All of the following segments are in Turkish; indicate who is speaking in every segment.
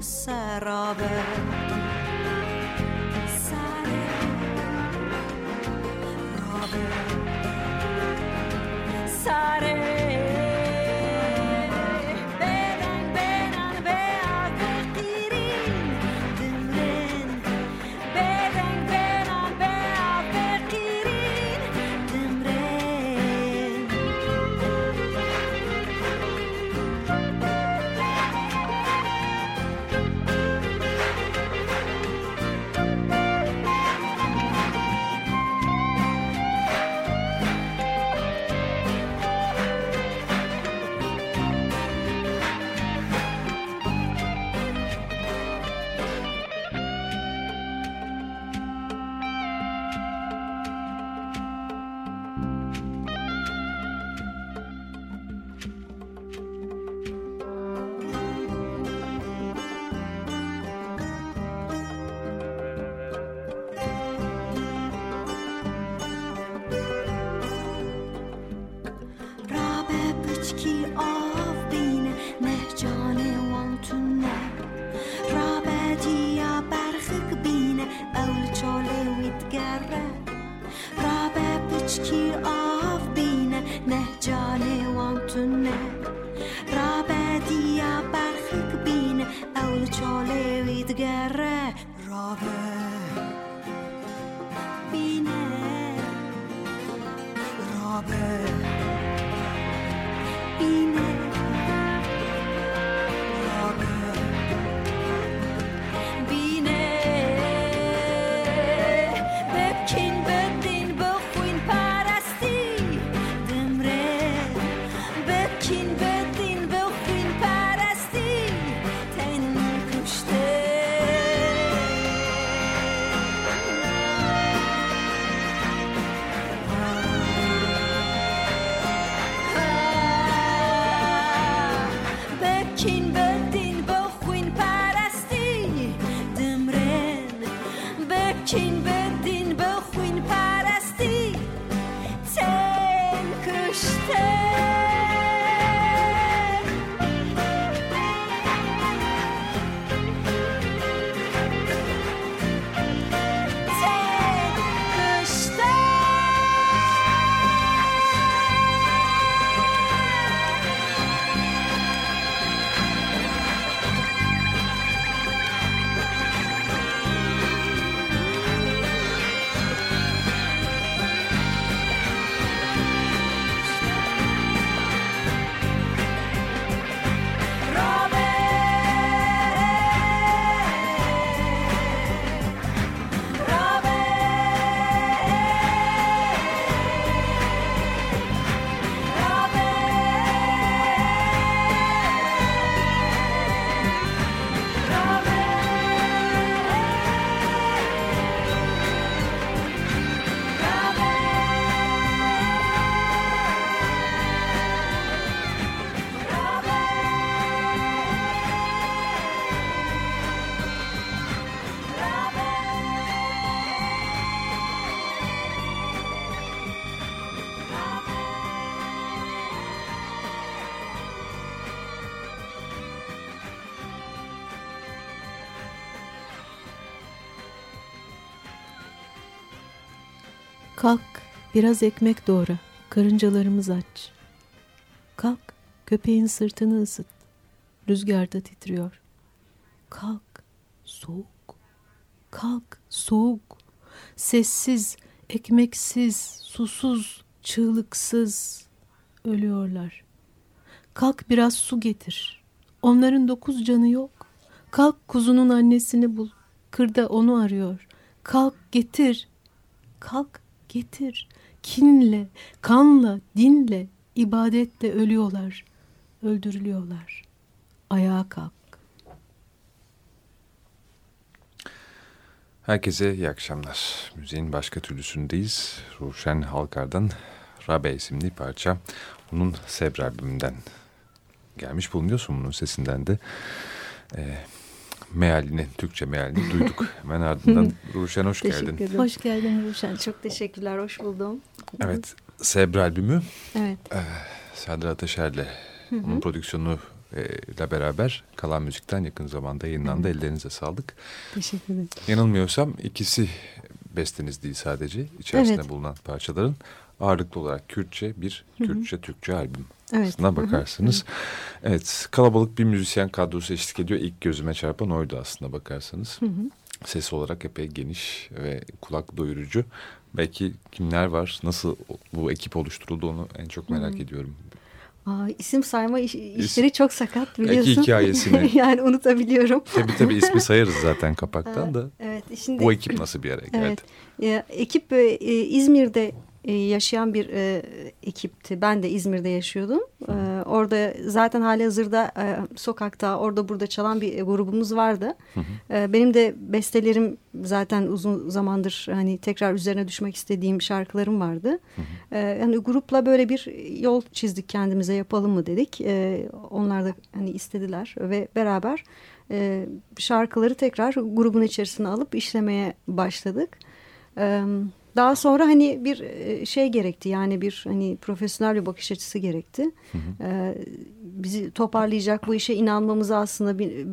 Speaker 1: سرابه aşk ki ağır. Biraz ekmek doğra, karıncalarımız aç. Kalk, köpeğin sırtını ısıt, rüzgarda titriyor. Kalk, soğuk, kalk, soğuk, sessiz, ekmeksiz, susuz, çığlıksız ölüyorlar. Kalk biraz su getir. Onların dokuz canı yok. Kalk kuzunun annesini bul. Kırda onu arıyor. Kalk getir. Kalk getir. Kinle, kanla, dinle, ibadetle ölüyorlar. Öldürülüyorlar. Ayağa kalk.
Speaker 2: Herkese iyi akşamlar. Müziğin başka türlüsündeyiz. Ruşen Halkar'dan Rabe isimli parça. Onun Sebra albümünden gelmiş bulunuyorsun bunun sesinden de. E, mealini, Türkçe mealini duyduk. Hemen ardından Ruşen hoş geldin.
Speaker 1: Ederim. Hoş geldin Ruşen. Çok teşekkürler, hoş buldum.
Speaker 2: Evet, Sebra albümü.
Speaker 1: Evet.
Speaker 2: E, Serdar Ateşer'le onun prodüksiyonu ile beraber Kalan Müzik'ten yakın zamanda yayınlandı. Hı. Ellerinize sağlık.
Speaker 1: Teşekkür ederim.
Speaker 2: Yanılmıyorsam ikisi besteniz değil sadece içerisinde evet. bulunan parçaların ağırlıklı olarak Kürtçe bir Kürtçe-Türkçe albüm. Evet. Aslına bakarsınız. Hı hı. Evet kalabalık bir müzisyen kadrosu eşlik ediyor. İlk gözüme çarpan oydu aslında bakarsanız. Hı hı. Ses olarak epey geniş ve kulak doyurucu. Belki kimler var, nasıl bu ekip oluşturuldu onu en çok merak hı hı. ediyorum.
Speaker 1: Aa, isim sayma iş, işleri çok sakat biliyorsun.
Speaker 2: Belki hikayesini.
Speaker 1: yani unutabiliyorum.
Speaker 2: Tabii tabii ismi sayarız zaten kapaktan da.
Speaker 1: Evet. Şimdi,
Speaker 2: bu ekip nasıl bir araya geldi? Evet.
Speaker 1: Ya, ekip e, İzmir'de e, yaşayan bir e, ekipti. Ben de İzmir'de yaşıyordum. E, orada zaten hali hazırda e, sokakta orada burada çalan bir grubumuz vardı. E, benim de bestelerim zaten uzun zamandır hani tekrar üzerine düşmek istediğim şarkılarım vardı. E, yani grupla böyle bir yol çizdik kendimize yapalım mı dedik. E, onlar da hani istediler ve beraber e, şarkıları tekrar grubun içerisine alıp işlemeye başladık. Evet daha sonra hani bir e, şey gerekti yani bir hani profesyonel bir bakış açısı gerekti. Hı hı. Ee, bizi toparlayacak bu işe inanmamızı aslında bir,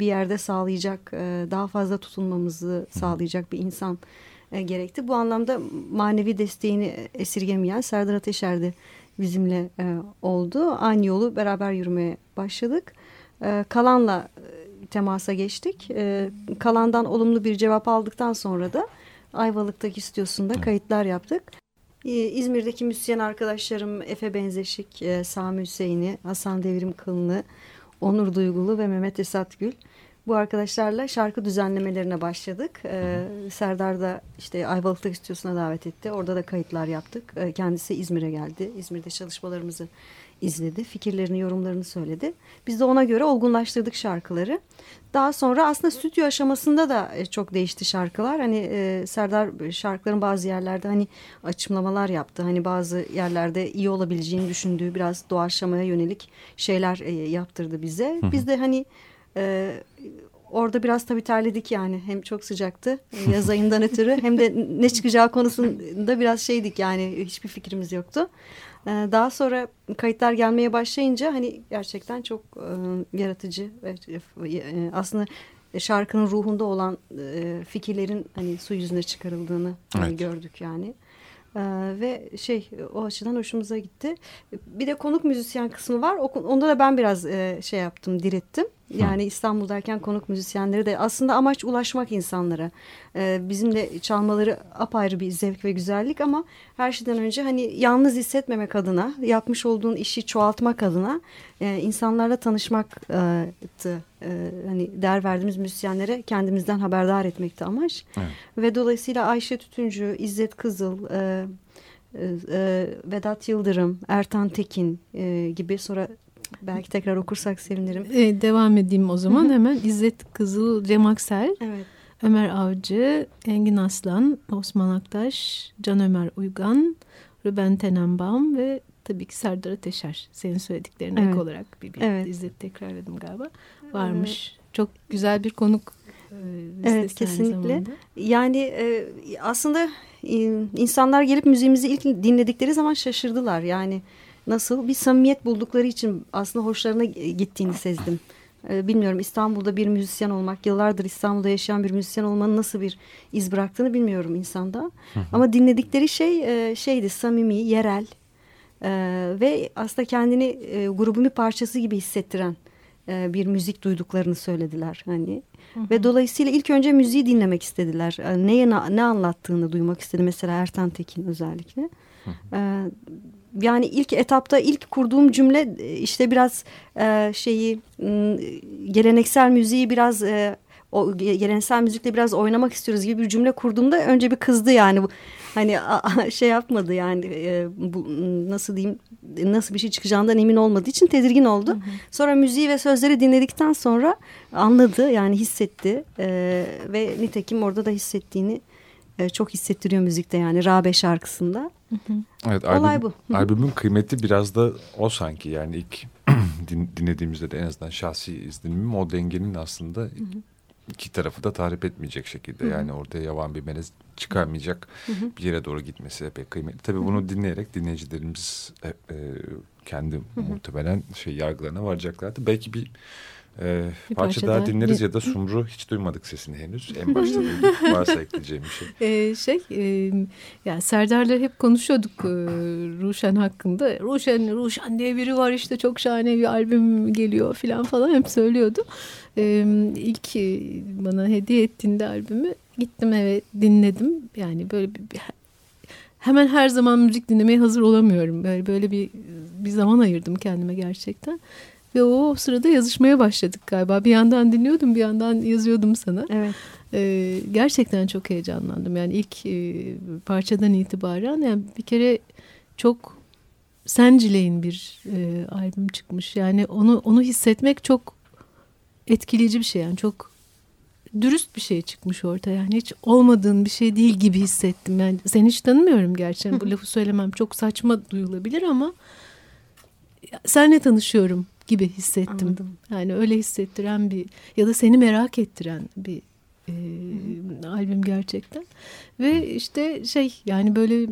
Speaker 1: bir yerde sağlayacak e, daha fazla tutunmamızı sağlayacak bir insan e, gerekti. Bu anlamda manevi desteğini esirgemeyen Serdar Ateşer de bizimle oldu. Aynı yolu beraber yürümeye başladık. Kalan'la temasa geçtik. Kalan'dan olumlu bir cevap aldıktan sonra da Ayvalık'taki stüdyosunda kayıtlar yaptık. Ee, İzmir'deki müzisyen arkadaşlarım Efe Benzeşik, e, Sami Hüseyin'i, Hasan Devrim Kılını, Onur Duygulu ve Mehmet Esat Gül. Bu arkadaşlarla şarkı düzenlemelerine başladık. Ee, Serdar da işte Ayvalık'taki stüdyosuna davet etti. Orada da kayıtlar yaptık. Ee, kendisi İzmir'e geldi. İzmir'de çalışmalarımızı izledi. Fikirlerini, yorumlarını söyledi. Biz de ona göre olgunlaştırdık şarkıları. Daha sonra aslında stüdyo aşamasında da e, çok değişti şarkılar. Hani e, Serdar şarkıların bazı yerlerde hani açımlamalar yaptı. Hani bazı yerlerde iyi olabileceğini düşündüğü biraz doğaçlamaya yönelik şeyler e, yaptırdı bize. Biz de hani e, orada biraz tabii terledik yani. Hem çok sıcaktı e, yaz ayından ötürü hem de ne çıkacağı konusunda biraz şeydik yani hiçbir fikrimiz yoktu. Ee, daha sonra kayıtlar gelmeye başlayınca hani gerçekten çok e, yaratıcı ve e, aslında şarkının ruhunda olan e, fikirlerin hani su yüzüne çıkarıldığını evet. gördük yani. Ee, ve şey o açıdan hoşumuza gitti. Bir de konuk müzisyen kısmı var. Onda da ben biraz e, şey yaptım, direttim. Yani İstanbul'dayken konuk müzisyenleri de aslında amaç ulaşmak insanlara. Ee, bizimle çalmaları apayrı bir zevk ve güzellik ama her şeyden önce hani yalnız hissetmemek adına, yapmış olduğun işi çoğaltmak adına e, insanlarla tanışmaktı. E, hani değer verdiğimiz müzisyenlere kendimizden haberdar etmekti amaç. Evet. Ve dolayısıyla Ayşe Tütüncü, İzzet Kızıl, e, e, Vedat Yıldırım, Ertan Tekin e, gibi sonra belki tekrar okursak sevinirim.
Speaker 3: Ee, devam edeyim o zaman hemen. İzzet Kızıl, Cem Aksel, evet. Ömer Avcı, Engin Aslan, Osman Aktaş, Can Ömer Uygan, Ruben Tenenbaum ve tabii ki Serdar Ateşer. Senin söylediklerine evet. ek olarak bir, bir evet. İzzet tekrarladım galiba. Varmış. Evet. Çok güzel bir konuk
Speaker 1: e, Evet kesinlikle. Yani e, aslında e, insanlar gelip müziğimizi ilk dinledikleri zaman şaşırdılar. Yani nasıl bir samimiyet buldukları için aslında hoşlarına gittiğini sezdim. E, bilmiyorum İstanbul'da bir müzisyen olmak, yıllardır İstanbul'da yaşayan bir müzisyen olmanın nasıl bir iz bıraktığını bilmiyorum insanda. Hı hı. Ama dinledikleri şey e, şeydi, samimi, yerel e, ve aslında kendini e, grubun bir parçası gibi hissettiren bir müzik duyduklarını söylediler. Hani hı hı. ve dolayısıyla ilk önce müziği dinlemek istediler. Neye ne anlattığını duymak istedi mesela Ertan Tekin özellikle. Hı hı. Yani ilk etapta ilk kurduğum cümle e, işte biraz e, şeyi geleneksel müziği biraz e, o geleneksel müzikle biraz oynamak istiyoruz gibi bir cümle kurduğumda önce bir kızdı yani hani şey yapmadı yani e, bu nasıl diyeyim nasıl bir şey çıkacağından emin olmadığı için tedirgin oldu. Hı hı. Sonra müziği ve sözleri dinledikten sonra anladı yani hissetti e, ve nitekim orada da hissettiğini e, çok hissettiriyor müzikte yani Rabe şarkısında. Hı hı.
Speaker 2: Evet, Olay albüm, bu. Albümün kıymeti biraz da o sanki yani ilk din, dinlediğimizde de en azından şahsi izlenimim o dengenin aslında iki tarafı da tahrip etmeyecek şekilde yani ortaya yavan bir melez çıkarmayacak bir yere doğru gitmesi epey kıymetli. Tabii bunu dinleyerek dinleyicilerimiz e, e, kendi muhtemelen şey yargılarına varacaklardı. Belki bir ee, bir parça, daha dinleriz ya da Sumru hiç duymadık sesini henüz. En başta duyduk. Varsa ekleyeceğim bir
Speaker 3: şey. Ee, şey e, yani Serdar'la hep konuşuyorduk e, Ruşen hakkında. Ruşen, Ruşen diye biri var işte çok şahane bir albüm geliyor falan falan hep söylüyordu. E, ilk bana hediye ettiğinde albümü gittim eve dinledim. Yani böyle bir, bir hemen her zaman müzik dinlemeye hazır olamıyorum. Böyle böyle bir bir zaman ayırdım kendime gerçekten. Ve o sırada yazışmaya başladık galiba. Bir yandan dinliyordum bir yandan yazıyordum sana.
Speaker 1: Evet.
Speaker 3: Ee, gerçekten çok heyecanlandım. Yani ilk e, parçadan itibaren yani bir kere çok Sencile'in bir e, albüm çıkmış. Yani onu onu hissetmek çok etkileyici bir şey. Yani çok dürüst bir şey çıkmış ortaya. Yani hiç olmadığın bir şey değil gibi hissettim. Yani seni hiç tanımıyorum gerçekten. Bu lafı söylemem çok saçma duyulabilir ama senle tanışıyorum gibi hissettim. Anladım. Yani öyle hissettiren bir ya da seni merak ettiren bir e, albüm gerçekten. Ve işte şey yani böyle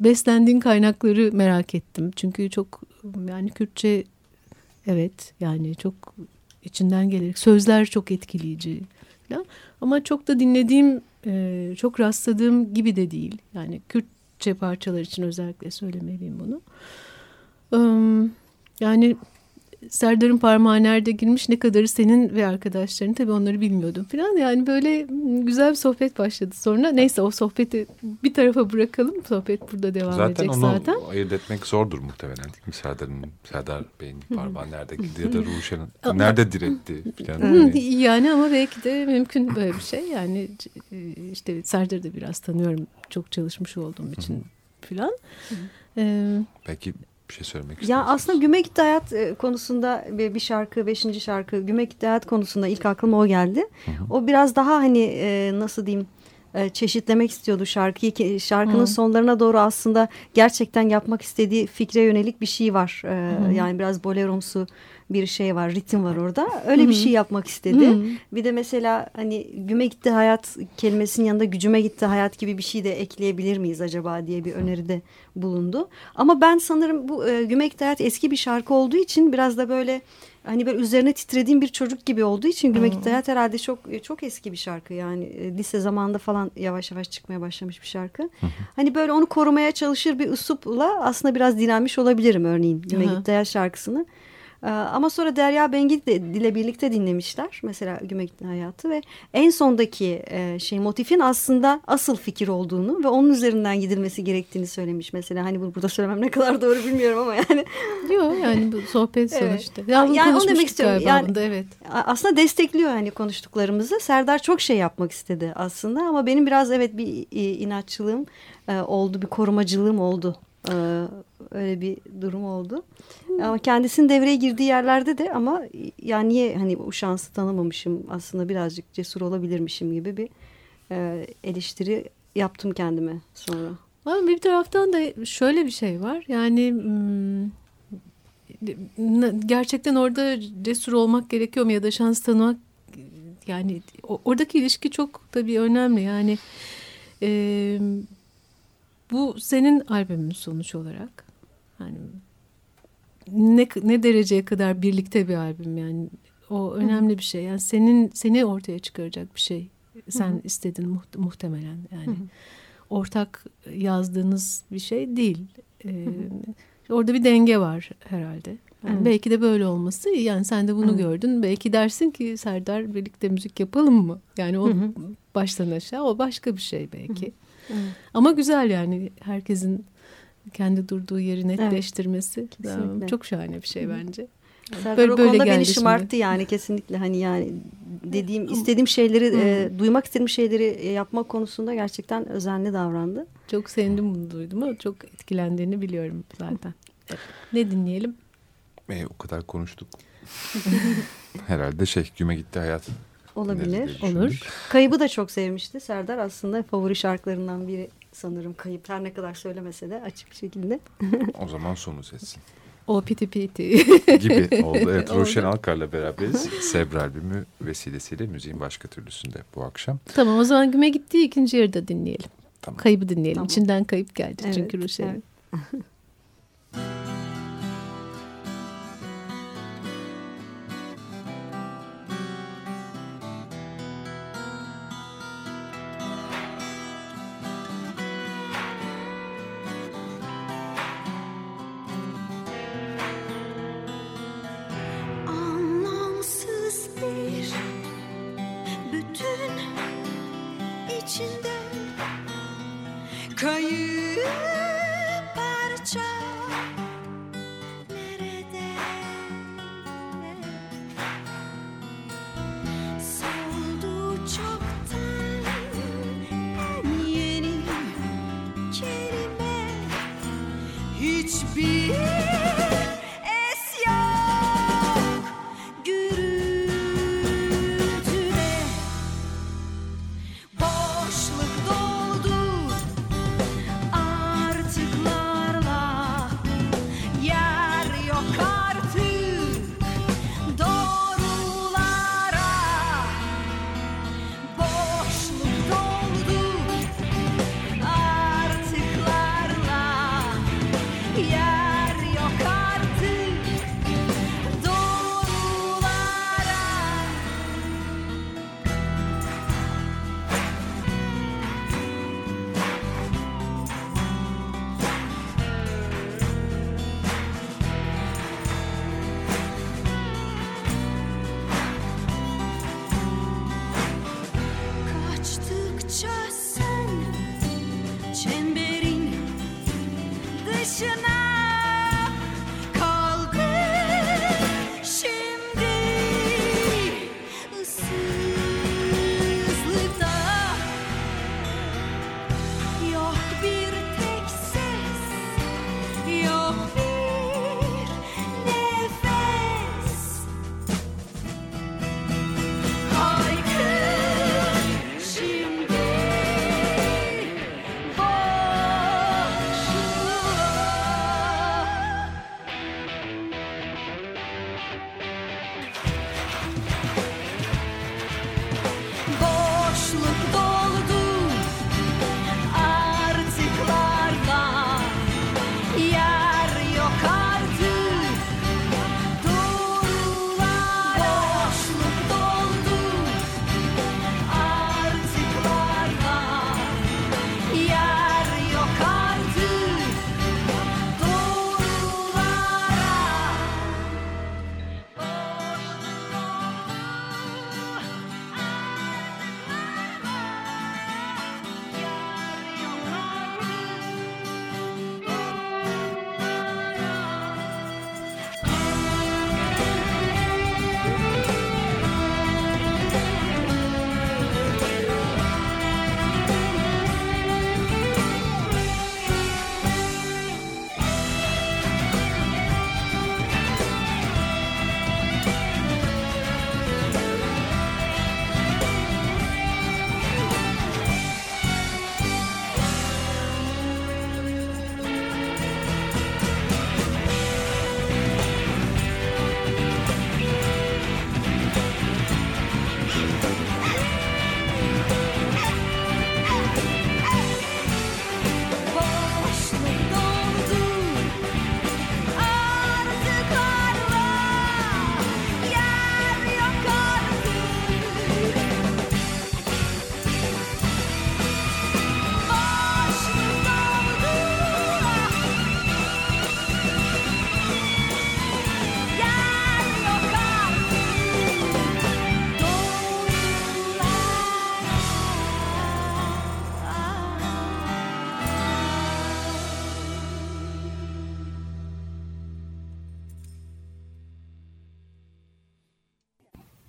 Speaker 3: beslendiğin kaynakları merak ettim. Çünkü çok yani Kürtçe evet yani çok içinden gelerek sözler çok etkileyici falan. Ama çok da dinlediğim e, çok rastladığım gibi de değil. Yani Kürtçe parçalar için özellikle söylemeliyim bunu. Yani Serdar'ın parmağı nerede girmiş ne kadarı senin ve arkadaşların tabii onları bilmiyordum falan. Yani böyle güzel bir sohbet başladı sonra. Neyse o sohbeti bir tarafa bırakalım. Sohbet burada devam
Speaker 2: zaten
Speaker 3: edecek
Speaker 2: onu
Speaker 3: zaten.
Speaker 2: Zaten ayırt etmek zordur muhtemelen değil mi? Serdar'ın, Serdar Bey'in parmağı nerede girdi ya da Ruşen'in nerede diretti falan.
Speaker 3: Yani. yani ama belki de mümkün böyle bir şey. Yani işte Serdar'ı da biraz tanıyorum. Çok çalışmış olduğum için falan.
Speaker 2: Ee, Belki bir şey söylemek istedim.
Speaker 1: Ya aslında Güme Gitti Hayat e, konusunda bir şarkı, beşinci şarkı Güme Gitti Hayat konusunda ilk aklıma o geldi. Hı hı. O biraz daha hani e, nasıl diyeyim e, çeşitlemek istiyordu şarkıyı. Şarkının hı. sonlarına doğru aslında gerçekten yapmak istediği fikre yönelik bir şey var. Hı. Yani biraz boleromsu bir şey var, ritim var orada. Öyle Hı bir şey yapmak istedi. -hı. Bir de mesela hani güme gitti hayat kelimesinin yanında gücüme gitti hayat gibi bir şey de ekleyebilir miyiz acaba diye bir öneride bulundu. Ama ben sanırım bu e, güme gitti hayat eski bir şarkı olduğu için biraz da böyle hani böyle üzerine titrediğim bir çocuk gibi olduğu için Güme Gitti Hayat herhalde çok çok eski bir şarkı yani e, lise zamanında falan yavaş yavaş çıkmaya başlamış bir şarkı. Hani böyle onu korumaya çalışır bir üslupla aslında biraz direnmiş olabilirim örneğin Güme Hayat şarkısını. Ee, ama sonra Derya Bengi de ile birlikte dinlemişler. Mesela Gümek'in hayatı ve en sondaki e, şey motifin aslında asıl fikir olduğunu ve onun üzerinden gidilmesi gerektiğini söylemiş. Mesela hani bunu burada söylemem ne kadar doğru bilmiyorum ama yani.
Speaker 3: Yok yani bu sohbet evet. sonuçta. Ya yani onu demek istiyorum. Yani, bunda, evet.
Speaker 1: Aslında destekliyor hani konuştuklarımızı. Serdar çok şey yapmak istedi aslında ama benim biraz evet bir inatçılığım e, oldu, bir korumacılığım oldu öyle bir durum oldu. Ama kendisinin devreye girdiği yerlerde de ama yani niye hani o şansı tanımamışım aslında birazcık cesur olabilirmişim gibi bir e, eleştiri yaptım kendime sonra.
Speaker 3: Ama bir taraftan da şöyle bir şey var. Yani hmm, gerçekten orada cesur olmak gerekiyor mu ya da şans tanımak yani oradaki ilişki çok tabii önemli. Yani e, bu senin albümün sonuç olarak. Yani ne, ne dereceye kadar birlikte bir albüm yani
Speaker 1: O önemli bir şey. Yani senin seni ortaya çıkaracak bir şey. Sen Hı-hı. istedin muht- muhtemelen yani. Hı-hı. Ortak yazdığınız bir şey değil. Ee, orada bir denge var herhalde. Yani Belki de böyle olması. Yani sen de bunu Hı. gördün. Belki dersin ki Serdar birlikte müzik yapalım mı? Yani o Hı. baştan aşağı o başka bir şey belki. Hı. Ama güzel yani herkesin kendi durduğu yeri netleştirmesi. Evet, çok şahane bir şey bence.
Speaker 3: Serdar böyle, o konuda beni şımarttı şimdi. yani kesinlikle hani yani dediğim istediğim şeyleri e, duymak istediğim şeyleri e, yapmak konusunda gerçekten özenli davrandı.
Speaker 1: Çok sevindim bunu duydum ama çok etkilendiğini biliyorum zaten. ne dinleyelim?
Speaker 2: E, o kadar konuştuk. Herhalde şey güme gitti hayat.
Speaker 3: Olabilir. Olur. Kaybı da çok sevmişti. Serdar aslında favori şarkılarından biri sanırım Kayıp. Her ne kadar söylemese de açık bir şekilde.
Speaker 2: o zaman sonu seçsin.
Speaker 1: O piti piti.
Speaker 2: gibi oldu. Evet Roşen Alkar'la beraberiz. Sebra albümü vesilesiyle müziğin başka türlüsünde bu akşam.
Speaker 1: Tamam o zaman güme gittiği ikinci yarıda dinleyelim. Tamam. Kaybı dinleyelim. Tamam. İçinden kayıp geldi evet, çünkü Roşen'in. Evet.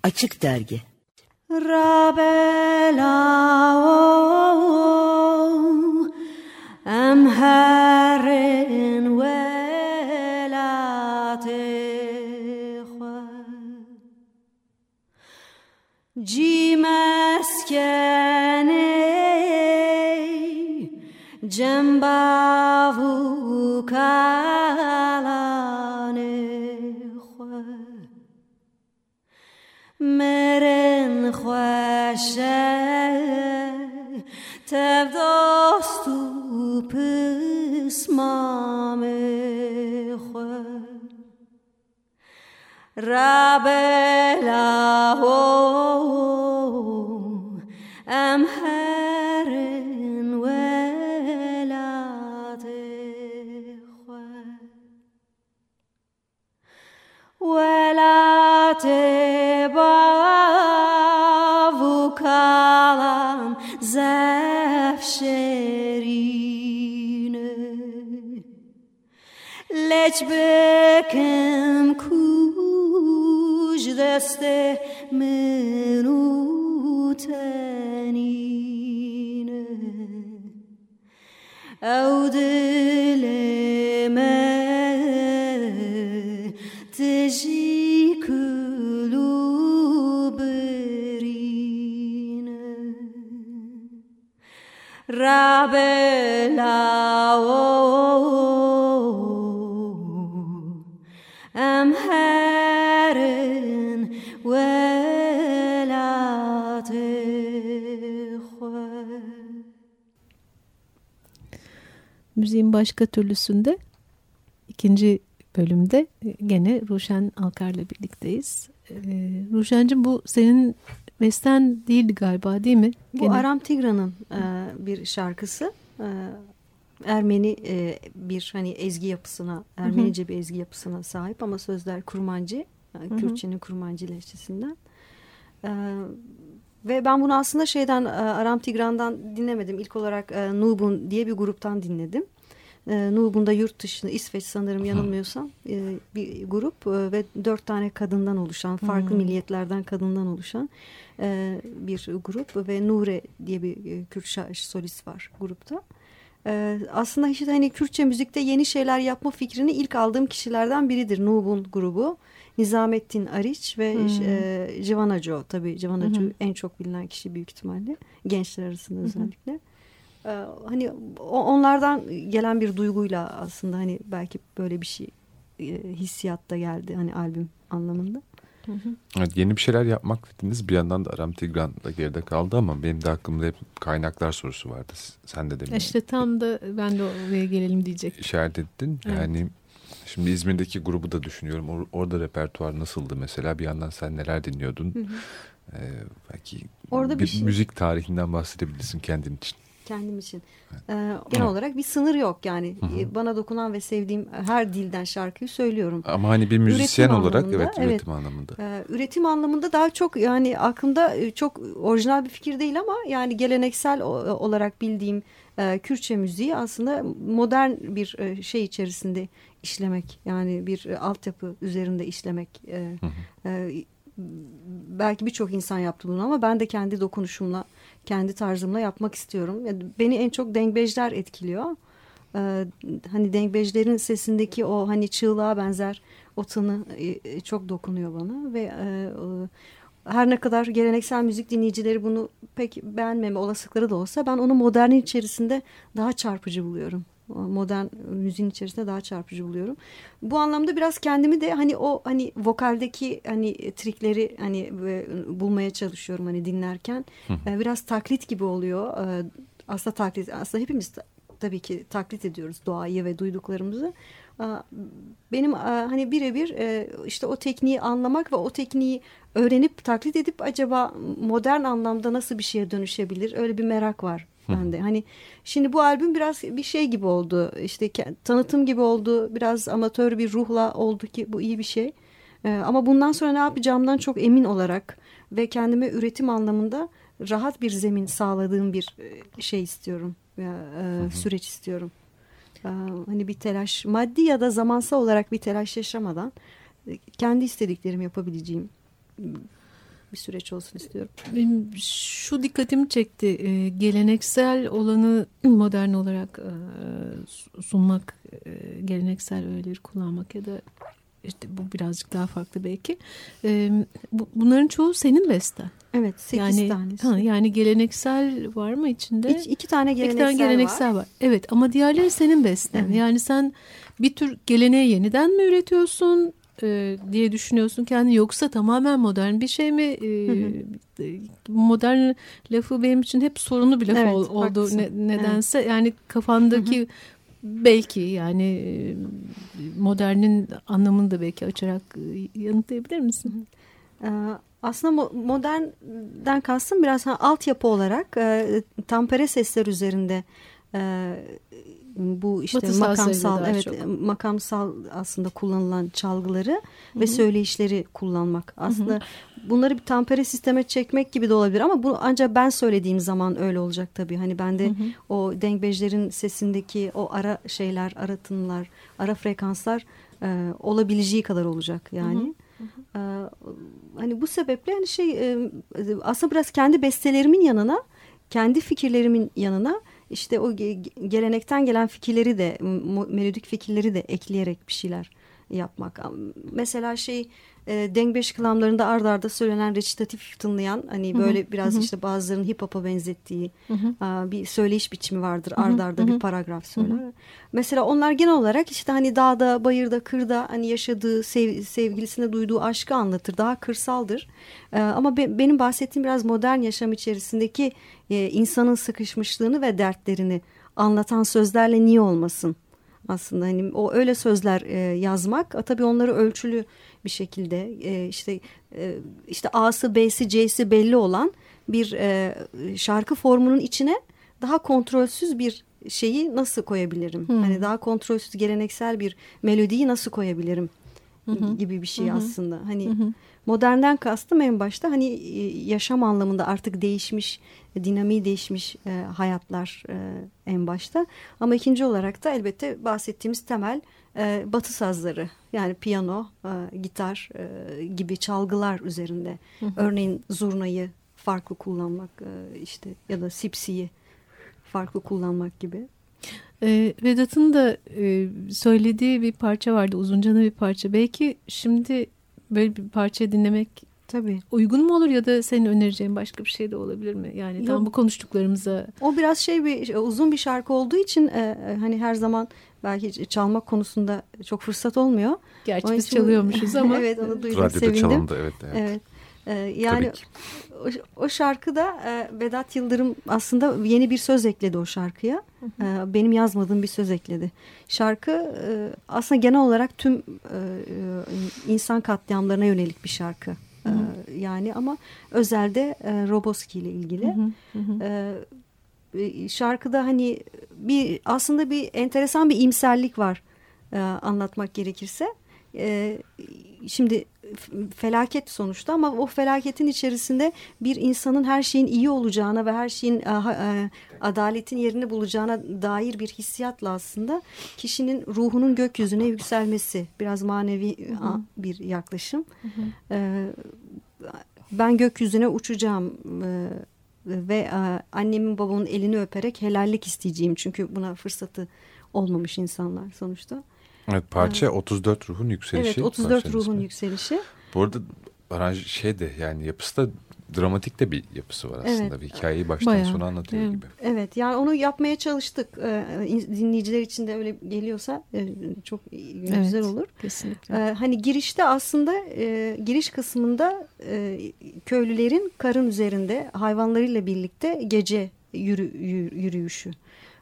Speaker 4: Açık Dergi.
Speaker 1: Rabela em herin velate Cimeskene Cembavu Lupus mamere Rabelaom am heren welate welate bavukalam zevshe بکم کوش دست منو تنینه او دل من تجی کلو برینه رب am
Speaker 3: Müziğin başka türlüsünde ikinci bölümde gene Ruşen Alkar'la birlikteyiz. Ee, Ruşen'cim bu senin besten değildi galiba değil mi?
Speaker 1: Bu gene. Aram Tigra'nın e, bir şarkısı. E, Ermeni e, bir hani ezgi yapısına, Ermenice hı hı. bir ezgi yapısına sahip ama sözler kurmancı, yani Kürtçenin kurmancı lehçesinden. E, ve ben bunu aslında şeyden e, Aram Tigran'dan dinlemedim. İlk olarak e, Nubun diye bir gruptan dinledim. E, Nubun da yurt dışında İsveç sanırım yanılmıyorsam e, bir grup e, ve dört tane kadından oluşan, farklı hmm. milliyetlerden kadından oluşan e, bir grup ve Nure diye bir e, Kürt solist var grupta. Ee, aslında işte hani Kürtçe müzikte yeni şeyler yapma fikrini ilk aldığım kişilerden biridir. Nubun grubu. Nizamettin Ariç ve hmm. e, Civanaco tabii Civanaco hmm. en çok bilinen kişi büyük ihtimalle gençler arasında özellikle. Hmm. Ee, hani onlardan gelen bir duyguyla aslında hani belki böyle bir şey e, hissiyatta geldi hani albüm anlamında.
Speaker 2: Evet, yeni bir şeyler yapmak dediniz. Bir yandan da Aram Tigran da geride kaldı ama benim de aklımda hep kaynaklar sorusu vardı. Sen de demin.
Speaker 3: İşte tam da ben de oraya gelelim diyecektim.
Speaker 2: İşaret ettin. Evet. Yani şimdi İzmir'deki grubu da düşünüyorum. Or orada repertuar nasıldı mesela? Bir yandan sen neler dinliyordun? Hı hı. Ee, belki Orada bir, bir şey... müzik tarihinden bahsedebilirsin kendin için
Speaker 1: kendim için. Ee, genel olarak bir sınır yok yani. Hı-hı. Bana dokunan ve sevdiğim her dilden şarkıyı söylüyorum.
Speaker 2: Ama hani bir müzisyen üretim olarak evet üretim evet, anlamında.
Speaker 1: E, üretim anlamında daha çok yani aklımda e, çok orijinal bir fikir değil ama yani geleneksel olarak bildiğim e, Kürtçe müziği aslında modern bir e, şey içerisinde işlemek. Yani bir e, altyapı üzerinde işlemek. E, e, belki birçok insan yaptı bunu ama ben de kendi dokunuşumla kendi tarzımla yapmak istiyorum. Beni en çok dengbejler etkiliyor. Ee, hani dengbejlerin sesindeki o hani çığlığa benzer o tını e, çok dokunuyor bana ve e, her ne kadar geleneksel müzik dinleyicileri bunu pek beğenmeme olasılıkları da olsa ben onu modernin içerisinde daha çarpıcı buluyorum modern müziğin içerisinde daha çarpıcı buluyorum. Bu anlamda biraz kendimi de hani o hani vokaldeki hani trikleri hani bulmaya çalışıyorum hani dinlerken. Hı hı. Biraz taklit gibi oluyor. Aslında taklit aslında hepimiz tabii ki taklit ediyoruz doğayı ve duyduklarımızı. Benim hani birebir e, işte o tekniği anlamak ve o tekniği öğrenip taklit edip acaba modern anlamda nasıl bir şeye dönüşebilir? Öyle bir merak var bende. Hani şimdi bu albüm biraz bir şey gibi oldu. İşte tanıtım gibi oldu. Biraz amatör bir ruhla oldu ki bu iyi bir şey. Ee, ama bundan sonra ne yapacağımdan çok emin olarak ve kendime üretim anlamında rahat bir zemin sağladığım bir e, şey istiyorum. E, süreç istiyorum. Ee, hani bir telaş maddi ya da zamansal olarak bir telaş yaşamadan e, kendi istediklerimi yapabileceğim bir süreç olsun istiyorum.
Speaker 3: Benim şu dikkatimi çekti. E, geleneksel olanı modern olarak e, sunmak, e, geleneksel öğeleri kullanmak ya da işte bu birazcık daha farklı belki. E, bu, bunların çoğu senin besten.
Speaker 1: Evet, sekiz yani, tanesi.
Speaker 3: Ha, yani geleneksel var mı içinde?
Speaker 1: İki, iki tane geleneksel,
Speaker 3: iki tane geleneksel var. var. Evet ama diğerleri senin besten. Evet. Yani sen bir tür geleneği yeniden mi üretiyorsun? E, diye düşünüyorsun kendini yoksa tamamen modern bir şey mi? E, modern lafı benim için hep sorunlu bir laf evet, ol, oldu ne, nedense. Evet. Yani kafandaki belki yani e, modernin anlamını da belki açarak e, yanıtlayabilir misin?
Speaker 1: Ee, aslında modernden kastım biraz ha, altyapı olarak e, tampere sesler üzerinde e, bu işte Batısal makamsal evet çok. makamsal aslında kullanılan çalgıları Hı-hı. ve söyleyişleri kullanmak. Aslında Hı-hı. bunları bir tampere sisteme çekmek gibi de olabilir ama bu ancak ben söylediğim zaman öyle olacak tabii. Hani bende Hı-hı. o dengbejlerin sesindeki o ara şeyler, ara tınlar, ara frekanslar e, olabileceği kadar olacak yani. Hı hı. Ee, hani bu sebeple hani şey e, aslında biraz kendi bestelerimin yanına kendi fikirlerimin yanına işte o gelenekten gelen fikirleri de melodik fikirleri de ekleyerek bir şeyler yapmak. Mesela şey e, dengbeş kılamlarında ard arda söylenen recitatif tınlayan hani böyle hı hı. biraz hı hı. işte bazılarının hip hop'a benzettiği hı hı. bir söyleyiş biçimi vardır. Hı hı. Ard arda hı hı. bir paragraf söyler. Hı hı. Mesela onlar genel olarak işte hani dağda, bayırda, kırda hani yaşadığı sev, sevgilisine duyduğu aşkı anlatır. Daha kırsaldır. E, ama be, benim bahsettiğim biraz modern yaşam içerisindeki e, insanın sıkışmışlığını ve dertlerini anlatan sözlerle niye olmasın? aslında hani o öyle sözler e, yazmak a, tabii onları ölçülü bir şekilde e, işte e, işte A'sı B'si C'si belli olan bir e, şarkı formunun içine daha kontrolsüz bir şeyi nasıl koyabilirim? Hmm. Hani daha kontrolsüz geleneksel bir melodiyi nasıl koyabilirim? Gibi bir şey aslında. Hani modernden kastım en başta hani yaşam anlamında artık değişmiş, dinamiği değişmiş e, hayatlar e, en başta. Ama ikinci olarak da elbette bahsettiğimiz temel e, batı sazları yani piyano, e, gitar e, gibi çalgılar üzerinde. Hı hı. Örneğin zurnayı farklı kullanmak e, işte ya da sipsiyi farklı kullanmak gibi.
Speaker 3: E, Vedat'ın da e, söylediği bir parça vardı uzuncana bir parça. Belki şimdi böyle bir parça dinlemek Tabii. Uygun mu olur ya da senin önereceğin başka bir şey de olabilir mi? Yani Yok. tam bu konuştuklarımıza.
Speaker 1: O biraz şey bir uzun bir şarkı olduğu için e, e hani her zaman belki çalmak konusunda çok fırsat olmuyor.
Speaker 3: Gerçi biz çalıyormuşuz ama.
Speaker 1: evet onu duydum Radyoda sevindim.
Speaker 2: çalındı evet. Evet.
Speaker 1: evet. E, yani o, o şarkıda e, Vedat Yıldırım aslında yeni bir söz ekledi o şarkıya. Hı hı. E, benim yazmadığım bir söz ekledi. Şarkı e, aslında genel olarak tüm e, e insan katliamlarına yönelik bir şarkı. Hı hı. E, yani ama özelde e, Roboski ile ilgili. Hı hı. Hı E, şarkıda hani bir aslında bir enteresan bir imserlik var e, anlatmak gerekirse. E, şimdi felaket sonuçta ama o felaketin içerisinde bir insanın her şeyin iyi olacağına ve her şeyin e, adaletin yerini bulacağına dair bir hissiyatla aslında kişinin ruhunun gökyüzüne yükselmesi biraz manevi hı hı. bir yaklaşım. Hı hı. E, ben gökyüzüne uçacağım e, ve annemin babamın elini öperek helallik isteyeceğim çünkü buna fırsatı olmamış insanlar sonuçta.
Speaker 2: Evet parça evet. 34 ruhun yükselişi.
Speaker 1: Evet 34 ruhun ismi. yükselişi.
Speaker 2: Bu arada aranj şey de yani yapısı da dramatik de bir yapısı var aslında. Evet. Bir hikayeyi baştan Bayağı. sona anlatıyor evet. gibi.
Speaker 1: Evet yani onu yapmaya çalıştık. Ee, dinleyiciler için de öyle geliyorsa e, çok evet, güzel olur.
Speaker 3: Kesinlikle.
Speaker 1: Ee, hani girişte aslında e, giriş kısmında e, köylülerin karın üzerinde hayvanlarıyla birlikte gece yürü, yürüyüşü.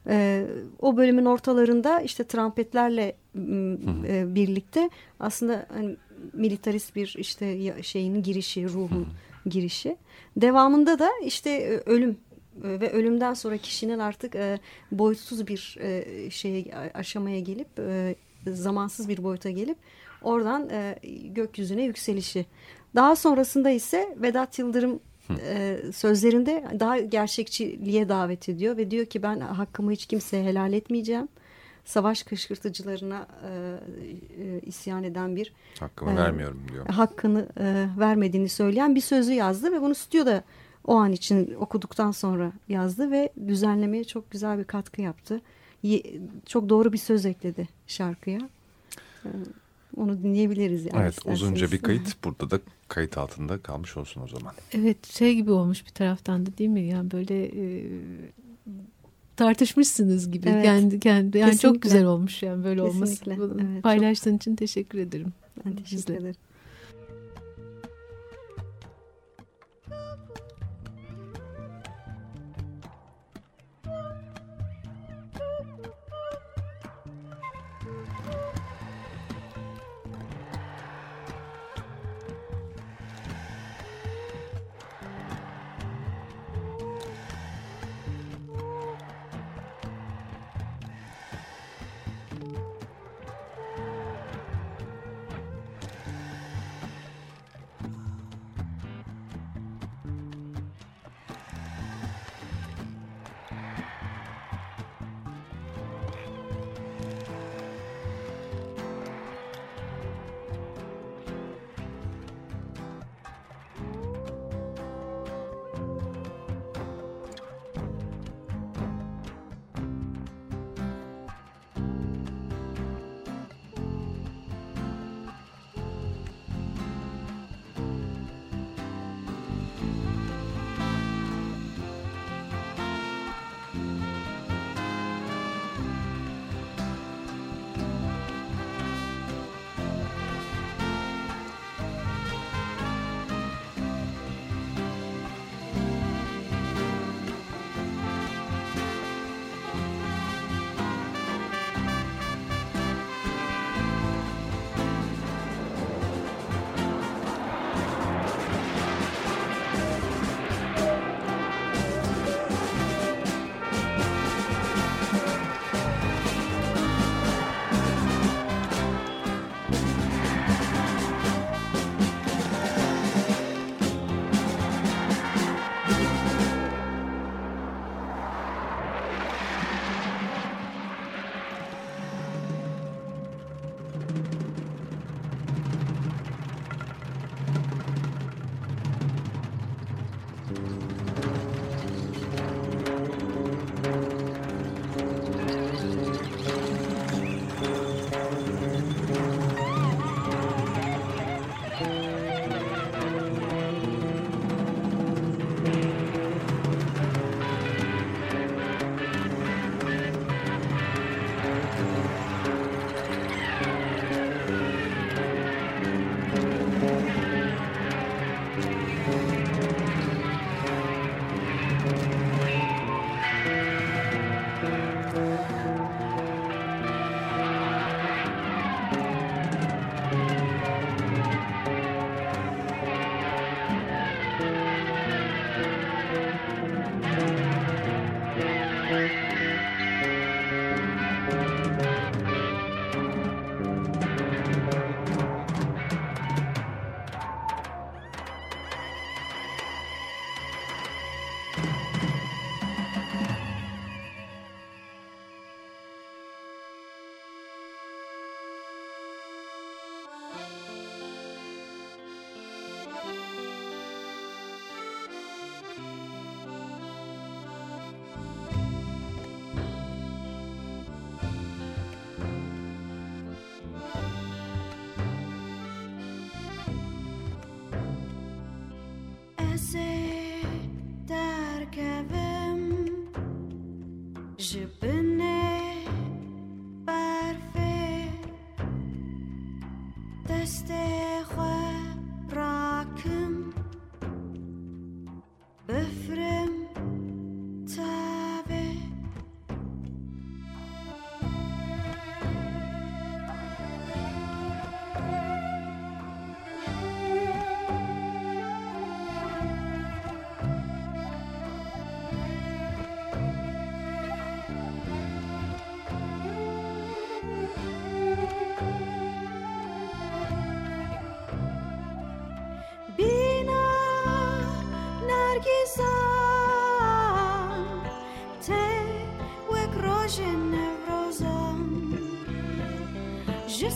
Speaker 1: E, o bölümün ortalarında işte trompetlerle e, birlikte aslında hani, militarist bir işte şeyin girişi, ruhun girişi. Devamında da işte e, ölüm e, ve ölümden sonra kişinin artık e, boyutsuz bir şeye aşamaya gelip zamansız bir boyuta gelip oradan gökyüzüne yükselişi. Daha sonrasında ise Vedat Yıldırım e, sözlerinde daha gerçekçiliğe davet ediyor ve diyor ki ben hakkımı hiç kimseye helal etmeyeceğim. Savaş kışkırtıcılarına e, e, isyan eden bir
Speaker 2: hakkımı e, vermiyorum diyor.
Speaker 1: Hakkını e, vermediğini söyleyen bir sözü yazdı ve bunu stüdyoda o an için okuduktan sonra yazdı ve düzenlemeye çok güzel bir katkı yaptı. Çok doğru bir söz ekledi şarkıya. E, onu dinleyebiliriz yani.
Speaker 2: Evet isterseniz. uzunca bir kayıt burada da kayıt altında kalmış olsun o zaman.
Speaker 3: Evet şey gibi olmuş bir taraftan da değil mi? Yani böyle e, tartışmışsınız gibi evet. kendi kendi yani Kesinlikle. çok güzel olmuş yani böyle Kesinlikle. olması. Evet, Paylaştığın çok... için teşekkür ederim.
Speaker 1: Ben teşekkür Bizle. ederim.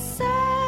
Speaker 1: say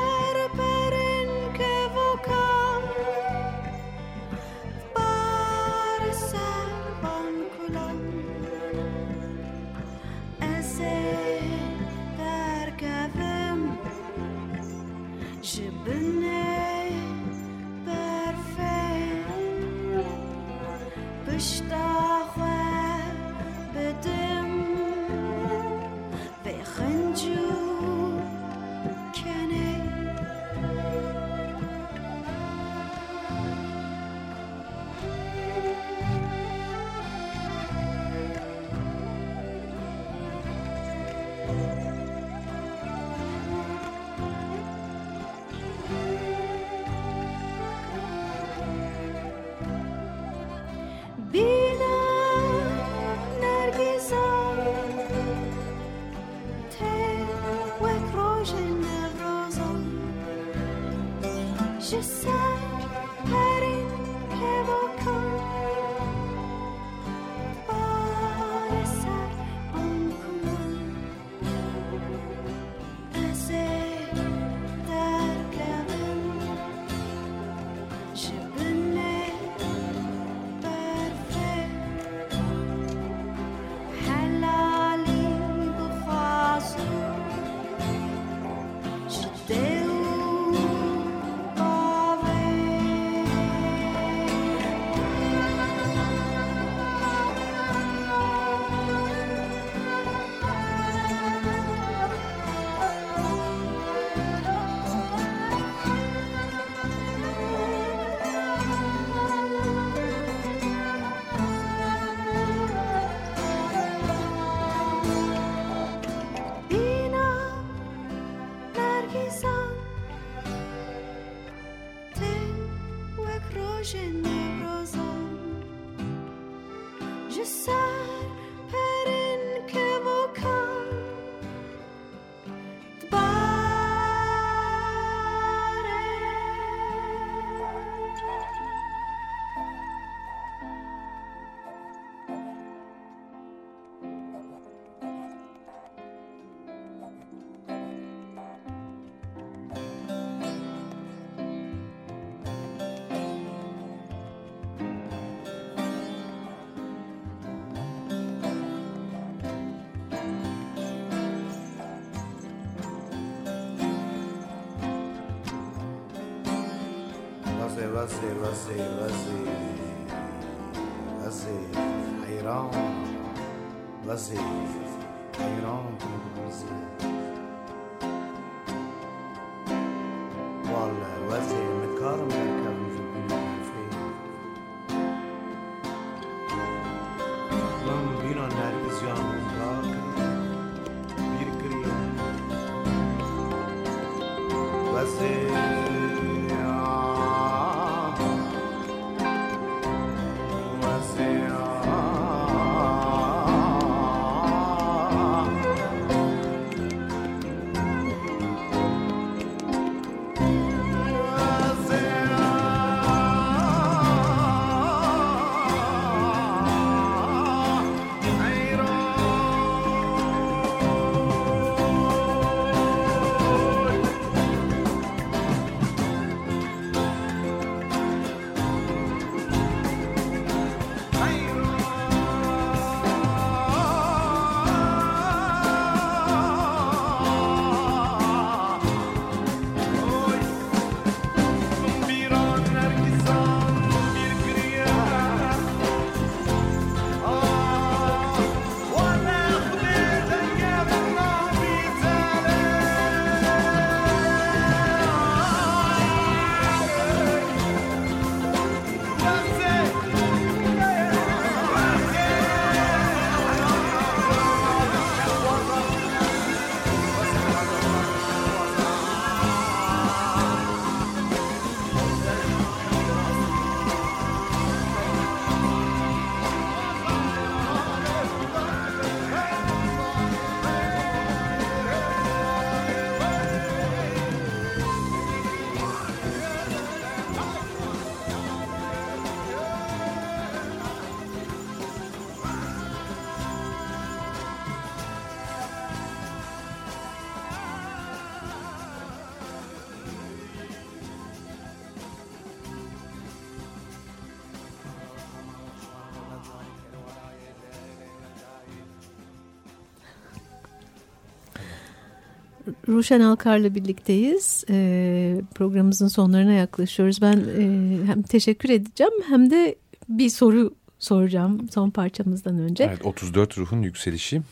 Speaker 1: راسي وزي وزي وزي حيران. راسي حيران. وزي والله راسي مكرمل
Speaker 3: Ruşen Alkar'la birlikteyiz. E, programımızın sonlarına yaklaşıyoruz. Ben e, hem teşekkür edeceğim hem de bir soru soracağım son parçamızdan önce.
Speaker 2: Evet 34 Ruhun Yükselişi.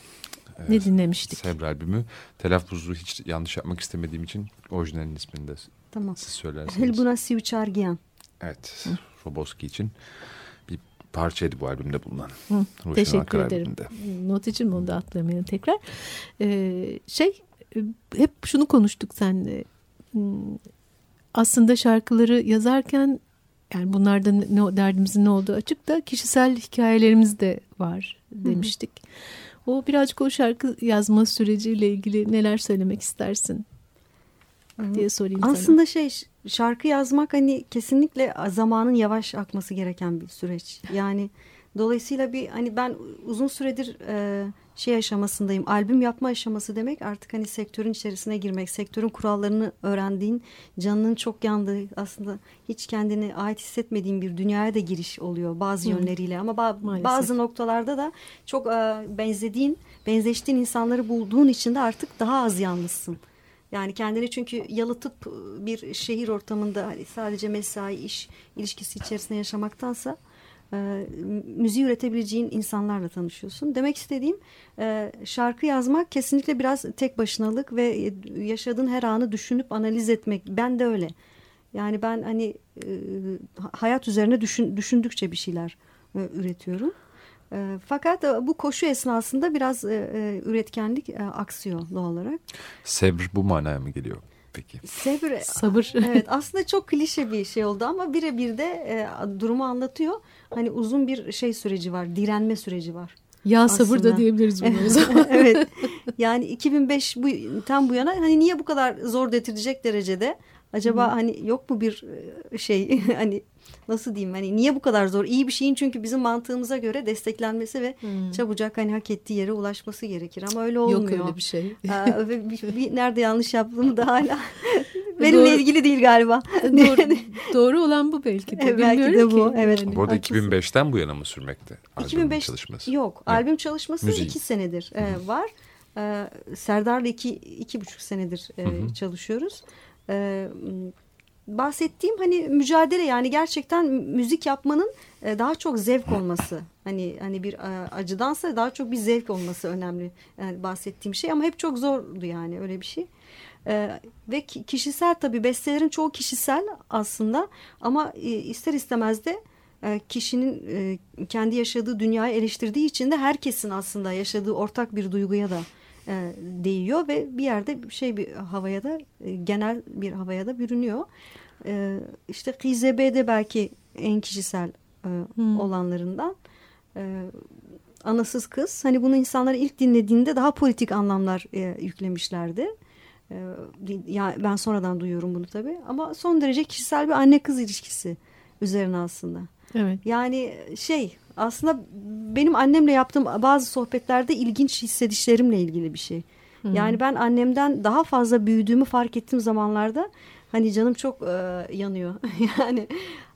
Speaker 3: Ne ee, dinlemiştik?
Speaker 2: Sebra albümü. Telaffuzu hiç yanlış yapmak istemediğim için orijinalin ismini de
Speaker 1: tamam.
Speaker 2: siz söylerseniz.
Speaker 1: Helbuna Sivçargiyan.
Speaker 2: Evet. Hı. Roboski için bir parçaydı bu albümde bulunan.
Speaker 3: Hı, teşekkür ederim. Albümünde. Not için bunu da atlamayalım tekrar. Ee, şey hep şunu konuştuk seninle. Hmm, aslında şarkıları yazarken yani bunlarda ne, derdimizin ne olduğu açık da kişisel hikayelerimiz de var demiştik. Hı hı. O birazcık o şarkı yazma süreciyle ilgili neler söylemek istersin diye sorayım
Speaker 1: Aslında sana. Aslında şey şarkı yazmak hani kesinlikle zamanın yavaş akması gereken bir süreç. Yani dolayısıyla bir hani ben uzun süredir e, şey aşamasındayım. Albüm yapma aşaması demek artık hani sektörün içerisine girmek, sektörün kurallarını öğrendiğin, canının çok yandığı, aslında hiç kendini ait hissetmediğin bir dünyaya da giriş oluyor bazı Hı. yönleriyle. Ama ba Maalesef. bazı noktalarda da çok e, benzediğin, benzeştiğin insanları bulduğun için de artık daha az yalnızsın. Yani kendini çünkü yalıtıp bir şehir ortamında hani sadece mesai, iş ilişkisi içerisinde yaşamaktansa e, müziği üretebileceğin insanlarla tanışıyorsun. Demek istediğim e, şarkı yazmak kesinlikle biraz tek başınalık ve yaşadığın her anı düşünüp analiz etmek. Ben de öyle. Yani ben hani e, hayat üzerine düşün, düşündükçe bir şeyler üretiyorum. Fakat bu koşu esnasında biraz üretkenlik e, aksıyor doğal olarak.
Speaker 2: Sebr bu manaya mı geliyor? Peki?
Speaker 1: Sabır.
Speaker 3: Sabır.
Speaker 1: Evet aslında çok klişe bir şey oldu ama birebir de e, durumu anlatıyor. Hani uzun bir şey süreci var, direnme süreci var.
Speaker 3: Ya aslında. sabır da diyebiliriz bunu.
Speaker 1: evet. Yani 2005 bu tam bu yana hani niye bu kadar zor detirtecek derecede acaba hmm. hani yok mu bir e, şey hani nasıl diyeyim hani niye bu kadar zor? İyi bir şeyin çünkü bizim mantığımıza göre desteklenmesi ve hmm. çabucak hani hak ettiği yere ulaşması gerekir ama öyle olmuyor.
Speaker 3: Yok öyle bir şey.
Speaker 1: Aa, ve bir, bir, nerede yanlış yaptığımı da hala benimle doğru, ilgili değil galiba.
Speaker 3: Doğru, doğru olan bu belki de.
Speaker 1: belki de bu. Ki. Evet.
Speaker 2: Bu arada 2005'ten bu yana mı sürmekte?
Speaker 1: 2005 çalışması. Yok. Evet. Albüm çalışması Müziği. iki senedir e, var. E, Serdar'la iki, iki buçuk senedir e, çalışıyoruz. E, bahsettiğim hani mücadele yani gerçekten müzik yapmanın e, daha çok zevk olması hani hani bir e, acıdansa daha çok bir zevk olması önemli yani bahsettiğim şey ama hep çok zordu yani öyle bir şey. Ve kişisel tabii bestelerin çoğu kişisel aslında ama e, ister istemez de e, kişinin e, kendi yaşadığı dünyayı eleştirdiği için de herkesin aslında yaşadığı ortak bir duyguya da e, değiyor ve bir yerde şey bir havaya da e, genel bir havaya da bürünüyor. E, işte Kizebe belki en kişisel e, hmm. olanlarından. E, anasız kız. Hani bunu insanlar ilk dinlediğinde daha politik anlamlar e, yüklemişlerdi. E, ya ben sonradan duyuyorum bunu tabii. Ama son derece kişisel bir anne kız ilişkisi üzerine aslında.
Speaker 3: Evet.
Speaker 1: Yani şey aslında benim annemle yaptığım bazı sohbetlerde ilginç hissedişlerimle ilgili bir şey. Hmm. Yani ben annemden daha fazla büyüdüğümü fark ettiğim zamanlarda hani canım çok e, yanıyor. yani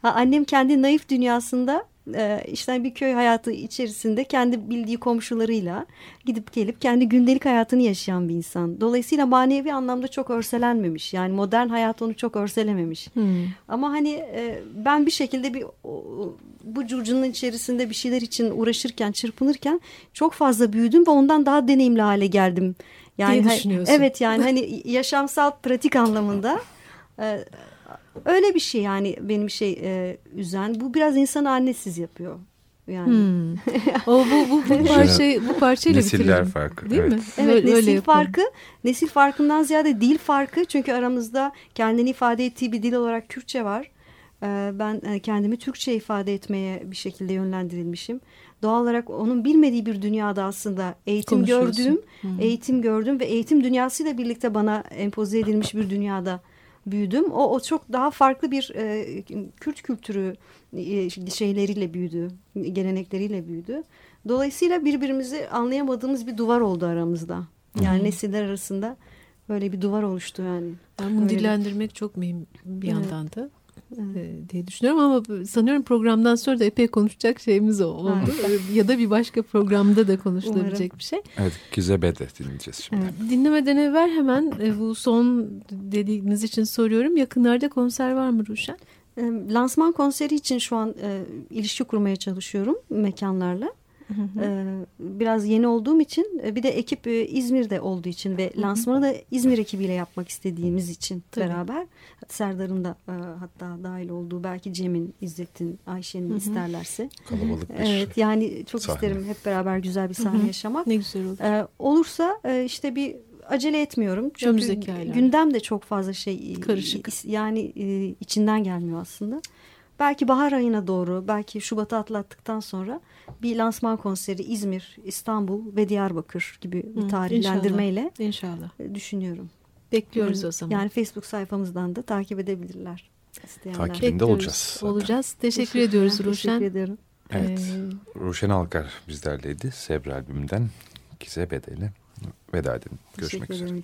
Speaker 1: annem kendi naif dünyasında e, işte bir köy hayatı içerisinde kendi bildiği komşularıyla gidip gelip kendi gündelik hayatını yaşayan bir insan. Dolayısıyla manevi anlamda çok örselenmemiş. Yani modern hayat onu çok örselememiş. Hmm. Ama hani e, ben bir şekilde bir bu curcunun içerisinde bir şeyler için uğraşırken, çırpınırken çok fazla büyüdüm ve ondan daha deneyimli hale geldim.
Speaker 3: Yani diye düşünüyorsun.
Speaker 1: Evet yani hani yaşamsal pratik anlamında e, öyle bir şey yani benim şey e, üzen. Bu biraz insan annesiz yapıyor. Yani.
Speaker 3: Hmm. o bu bu bu parça bu parçayla
Speaker 2: Nesiller bitirelim. farkı.
Speaker 3: Değil
Speaker 2: evet.
Speaker 3: mi?
Speaker 1: Evet, öyle, nesil öyle farkı. Nesil farkından ziyade dil farkı. Çünkü aramızda kendini ifade ettiği bir dil olarak Kürtçe var. Ee, ben e, kendimi Türkçe ifade etmeye bir şekilde yönlendirilmişim. Doğal olarak onun bilmediği bir dünyada aslında eğitim gördüğüm, hmm. eğitim gördüm ve eğitim dünyasıyla birlikte bana empoze edilmiş bir dünyada büyüdüm. O, o çok daha farklı bir e, Kürt kültürü e, şeyleriyle büyüdü, gelenekleriyle büyüdü. Dolayısıyla birbirimizi anlayamadığımız bir duvar oldu aramızda. Yani hmm. nesiller arasında böyle bir duvar oluştu yani.
Speaker 3: Yani bunu Öyle dillendirmek çok mühim bir yandan da. E, diye düşünüyorum ama sanıyorum programdan sonra da epey konuşacak şeyimiz oldu. ya da bir başka programda da konuşulabilecek Umarım. bir şey.
Speaker 2: Evet Gizebede dinleyeceğiz şimdi. Evet,
Speaker 3: dinlemeden evvel hemen e, bu son dediğiniz için soruyorum. Yakınlarda konser var mı Ruşen?
Speaker 1: Lansman konseri için şu an e, ilişki kurmaya çalışıyorum mekanlarla. Hı hı. Biraz yeni olduğum için e, bir de ekip e, İzmir'de olduğu için ve lansmanı da İzmir ekibiyle yapmak istediğimiz için Tabii. beraber Serdar'ın da e, hatta dahil olduğu belki Cem'in, İzzet'in, Ayşe'nin isterlerse.
Speaker 2: Kalabalık bir
Speaker 1: Evet yani çok sahne. isterim hep beraber güzel bir sahne yaşamak.
Speaker 3: Ne güzel olur.
Speaker 1: Olursa işte bir acele etmiyorum. Çünkü gündem de çok fazla şey karışık. Yani içinden gelmiyor aslında. Belki bahar ayına doğru, belki Şubat'ı atlattıktan sonra bir lansman konseri İzmir, İstanbul ve Diyarbakır gibi bir tarihlendirmeyle
Speaker 3: inşallah, inşallah.
Speaker 1: E, düşünüyorum.
Speaker 3: Bekliyoruz yani, o zaman.
Speaker 1: Yani Facebook sayfamızdan da takip edebilirler.
Speaker 2: İsteyenler. Takibinde olacağız.
Speaker 3: Zaten. Olacağız. Teşekkür, Teşekkür ediyoruz Ruşen.
Speaker 1: Teşekkür ediyorum.
Speaker 2: Evet. Ee, Ruşen Alkar bizlerleydi. Sebra albümünden Gize Bedeli. Veda edelim. Görüşmek üzere. Ederim,